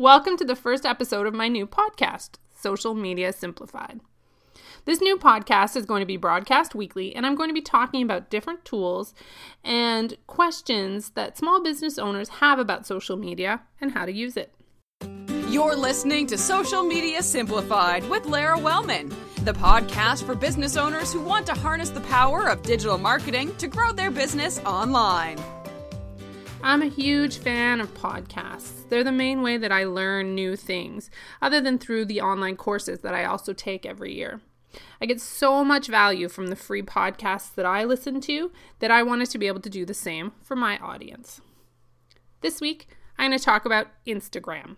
Welcome to the first episode of my new podcast, Social Media Simplified. This new podcast is going to be broadcast weekly, and I'm going to be talking about different tools and questions that small business owners have about social media and how to use it. You're listening to Social Media Simplified with Lara Wellman, the podcast for business owners who want to harness the power of digital marketing to grow their business online. I'm a huge fan of podcasts. They're the main way that I learn new things, other than through the online courses that I also take every year. I get so much value from the free podcasts that I listen to that I wanted to be able to do the same for my audience. This week, I'm going to talk about Instagram.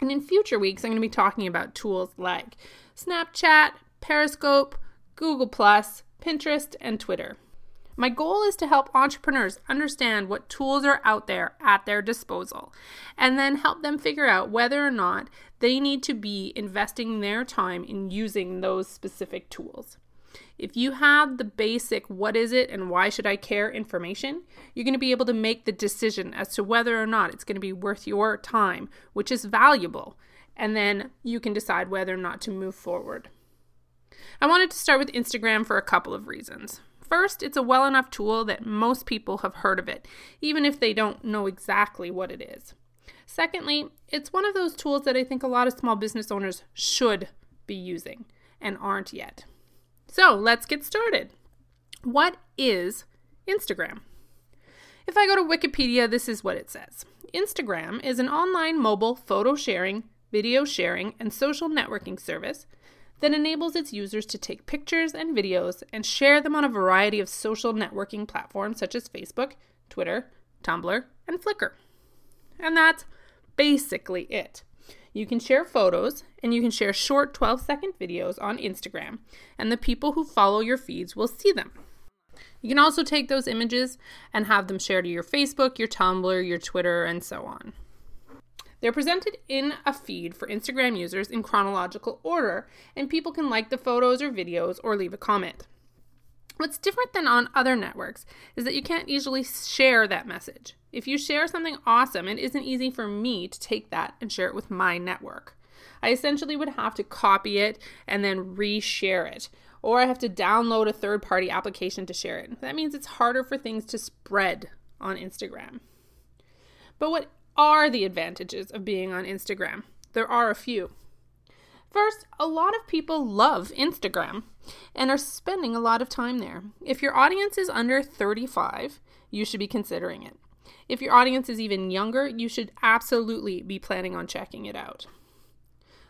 And in future weeks, I'm going to be talking about tools like Snapchat, Periscope, Google, Pinterest, and Twitter. My goal is to help entrepreneurs understand what tools are out there at their disposal and then help them figure out whether or not they need to be investing their time in using those specific tools. If you have the basic what is it and why should I care information, you're going to be able to make the decision as to whether or not it's going to be worth your time, which is valuable, and then you can decide whether or not to move forward. I wanted to start with Instagram for a couple of reasons. First, it's a well enough tool that most people have heard of it, even if they don't know exactly what it is. Secondly, it's one of those tools that I think a lot of small business owners should be using and aren't yet. So let's get started. What is Instagram? If I go to Wikipedia, this is what it says Instagram is an online mobile photo sharing, video sharing, and social networking service that enables its users to take pictures and videos and share them on a variety of social networking platforms such as Facebook, Twitter, Tumblr, and Flickr. And that's basically it. You can share photos and you can share short 12 second videos on Instagram, and the people who follow your feeds will see them. You can also take those images and have them shared to your Facebook, your Tumblr, your Twitter, and so on. They're presented in a feed for Instagram users in chronological order, and people can like the photos or videos or leave a comment. What's different than on other networks is that you can't easily share that message. If you share something awesome, it isn't easy for me to take that and share it with my network. I essentially would have to copy it and then reshare it, or I have to download a third party application to share it. That means it's harder for things to spread on Instagram. But what are the advantages of being on Instagram? There are a few. First, a lot of people love Instagram and are spending a lot of time there. If your audience is under 35, you should be considering it. If your audience is even younger, you should absolutely be planning on checking it out.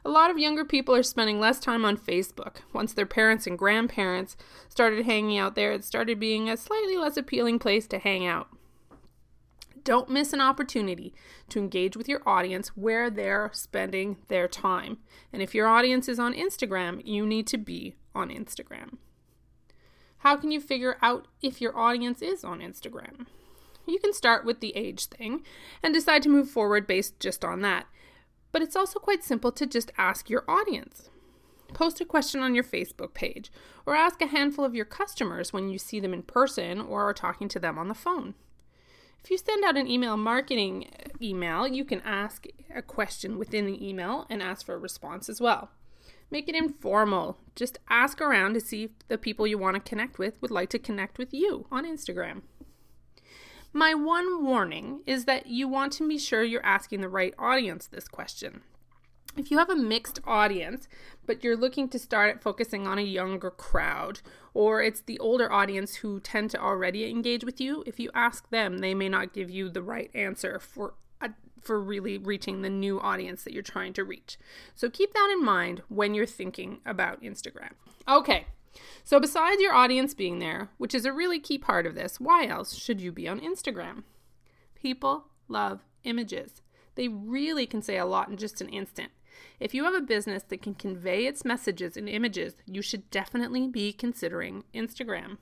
A lot of younger people are spending less time on Facebook. Once their parents and grandparents started hanging out there, it started being a slightly less appealing place to hang out. Don't miss an opportunity to engage with your audience where they're spending their time. And if your audience is on Instagram, you need to be on Instagram. How can you figure out if your audience is on Instagram? You can start with the age thing and decide to move forward based just on that. But it's also quite simple to just ask your audience. Post a question on your Facebook page, or ask a handful of your customers when you see them in person or are talking to them on the phone. If you send out an email marketing email, you can ask a question within the email and ask for a response as well. Make it informal. Just ask around to see if the people you want to connect with would like to connect with you on Instagram. My one warning is that you want to be sure you're asking the right audience this question if you have a mixed audience, but you're looking to start at focusing on a younger crowd, or it's the older audience who tend to already engage with you, if you ask them, they may not give you the right answer for a, for really reaching the new audience that you're trying to reach. So keep that in mind when you're thinking about Instagram. Okay. So besides your audience being there, which is a really key part of this, why else should you be on Instagram? People love images. They really can say a lot in just an instant. If you have a business that can convey its messages in images, you should definitely be considering Instagram.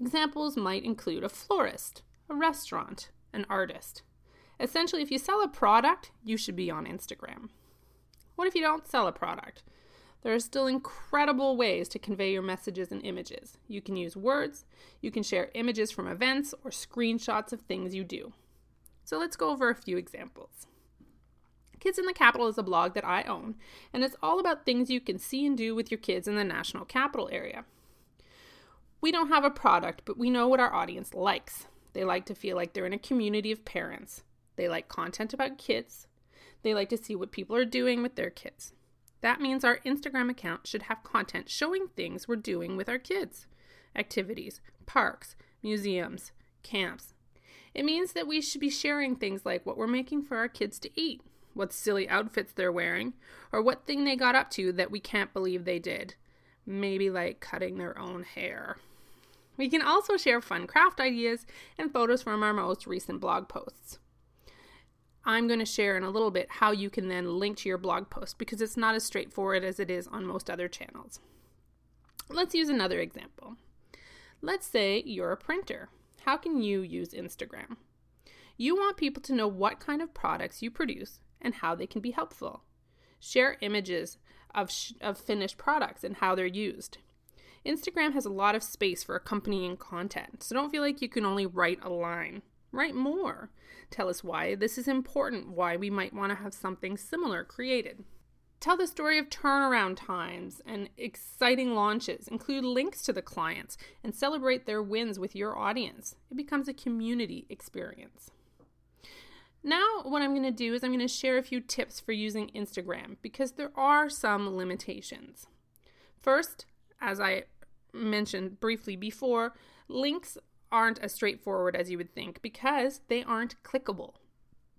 Examples might include a florist, a restaurant, an artist. Essentially, if you sell a product, you should be on Instagram. What if you don't sell a product? There are still incredible ways to convey your messages and images. You can use words, you can share images from events or screenshots of things you do. So let's go over a few examples. Kids in the Capital is a blog that I own, and it's all about things you can see and do with your kids in the national capital area. We don't have a product, but we know what our audience likes. They like to feel like they're in a community of parents. They like content about kids. They like to see what people are doing with their kids. That means our Instagram account should have content showing things we're doing with our kids activities, parks, museums, camps. It means that we should be sharing things like what we're making for our kids to eat, what silly outfits they're wearing, or what thing they got up to that we can't believe they did. Maybe like cutting their own hair. We can also share fun craft ideas and photos from our most recent blog posts. I'm going to share in a little bit how you can then link to your blog post because it's not as straightforward as it is on most other channels. Let's use another example. Let's say you're a printer. How can you use Instagram? You want people to know what kind of products you produce and how they can be helpful. Share images of, sh- of finished products and how they're used. Instagram has a lot of space for accompanying content, so don't feel like you can only write a line. Write more. Tell us why this is important, why we might want to have something similar created. Tell the story of turnaround times and exciting launches. Include links to the clients and celebrate their wins with your audience. It becomes a community experience. Now, what I'm going to do is I'm going to share a few tips for using Instagram because there are some limitations. First, as I mentioned briefly before, links aren't as straightforward as you would think because they aren't clickable.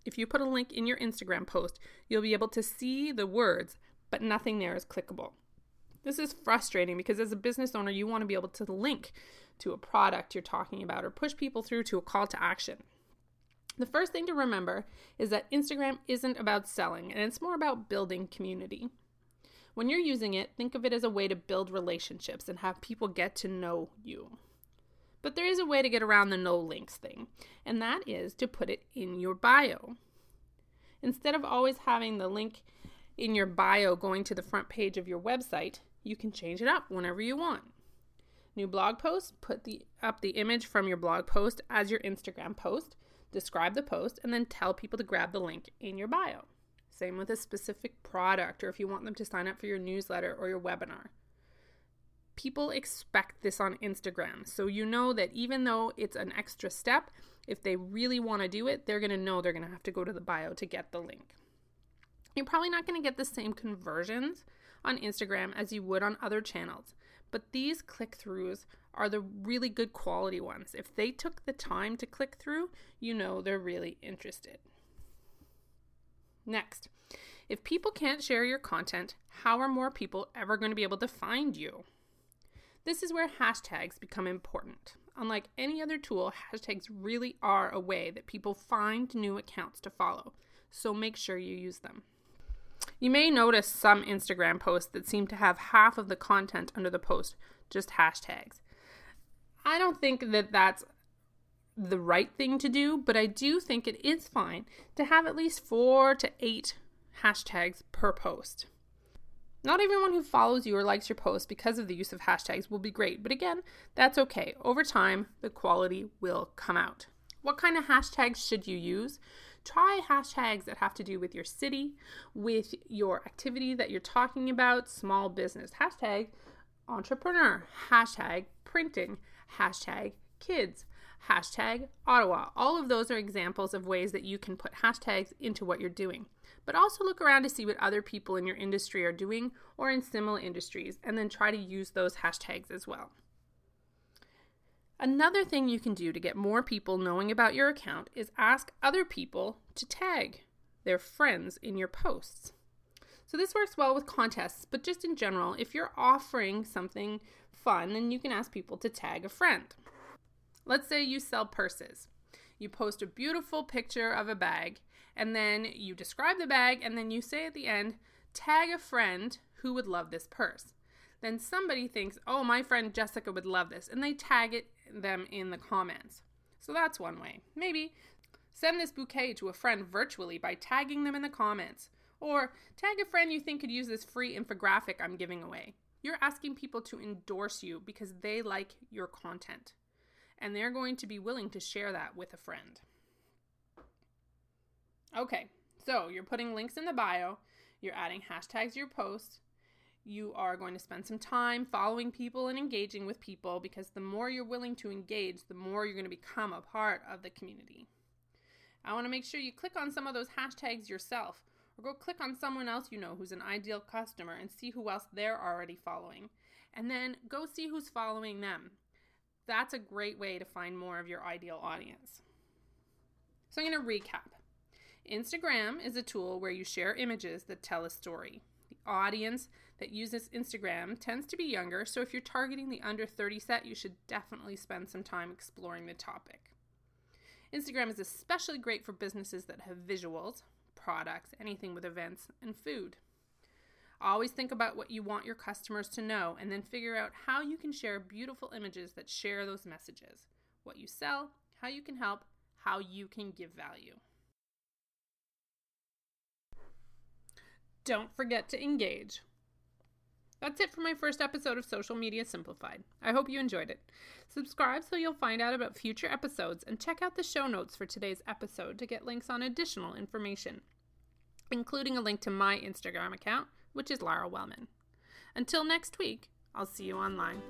If you put a link in your Instagram post, you'll be able to see the words, but nothing there is clickable. This is frustrating because as a business owner, you want to be able to link to a product you're talking about or push people through to a call to action. The first thing to remember is that Instagram isn't about selling and it's more about building community. When you're using it, think of it as a way to build relationships and have people get to know you. But there is a way to get around the no links thing, and that is to put it in your bio. Instead of always having the link in your bio going to the front page of your website, you can change it up whenever you want. New blog post, put the up the image from your blog post as your Instagram post, describe the post, and then tell people to grab the link in your bio. Same with a specific product or if you want them to sign up for your newsletter or your webinar. People expect this on Instagram. So you know that even though it's an extra step, if they really want to do it, they're going to know they're going to have to go to the bio to get the link. You're probably not going to get the same conversions on Instagram as you would on other channels, but these click throughs are the really good quality ones. If they took the time to click through, you know they're really interested. Next, if people can't share your content, how are more people ever going to be able to find you? This is where hashtags become important. Unlike any other tool, hashtags really are a way that people find new accounts to follow, so make sure you use them. You may notice some Instagram posts that seem to have half of the content under the post just hashtags. I don't think that that's the right thing to do, but I do think it is fine to have at least four to eight hashtags per post. Not everyone who follows you or likes your post because of the use of hashtags will be great, but again, that's okay. Over time, the quality will come out. What kind of hashtags should you use? Try hashtags that have to do with your city, with your activity that you're talking about, small business. Hashtag entrepreneur, hashtag printing, hashtag kids, hashtag Ottawa. All of those are examples of ways that you can put hashtags into what you're doing. But also look around to see what other people in your industry are doing or in similar industries, and then try to use those hashtags as well. Another thing you can do to get more people knowing about your account is ask other people to tag their friends in your posts. So this works well with contests, but just in general, if you're offering something fun, then you can ask people to tag a friend. Let's say you sell purses. You post a beautiful picture of a bag, and then you describe the bag, and then you say at the end, tag a friend who would love this purse. Then somebody thinks, oh, my friend Jessica would love this, and they tag it them in the comments. So that's one way. Maybe send this bouquet to a friend virtually by tagging them in the comments. Or tag a friend you think could use this free infographic I'm giving away. You're asking people to endorse you because they like your content and they're going to be willing to share that with a friend. Okay, So you're putting links in the bio, you're adding hashtags to your post, you are going to spend some time following people and engaging with people because the more you're willing to engage, the more you're going to become a part of the community. I want to make sure you click on some of those hashtags yourself or go click on someone else you know who's an ideal customer and see who else they're already following. And then go see who's following them. That's a great way to find more of your ideal audience. So I'm going to recap. Instagram is a tool where you share images that tell a story. The audience that uses Instagram tends to be younger, so if you're targeting the under 30 set, you should definitely spend some time exploring the topic. Instagram is especially great for businesses that have visuals, products, anything with events, and food. Always think about what you want your customers to know and then figure out how you can share beautiful images that share those messages. What you sell, how you can help, how you can give value. Don't forget to engage. That's it for my first episode of Social Media Simplified. I hope you enjoyed it. Subscribe so you'll find out about future episodes and check out the show notes for today's episode to get links on additional information, including a link to my Instagram account, which is Lara Wellman. Until next week, I'll see you online.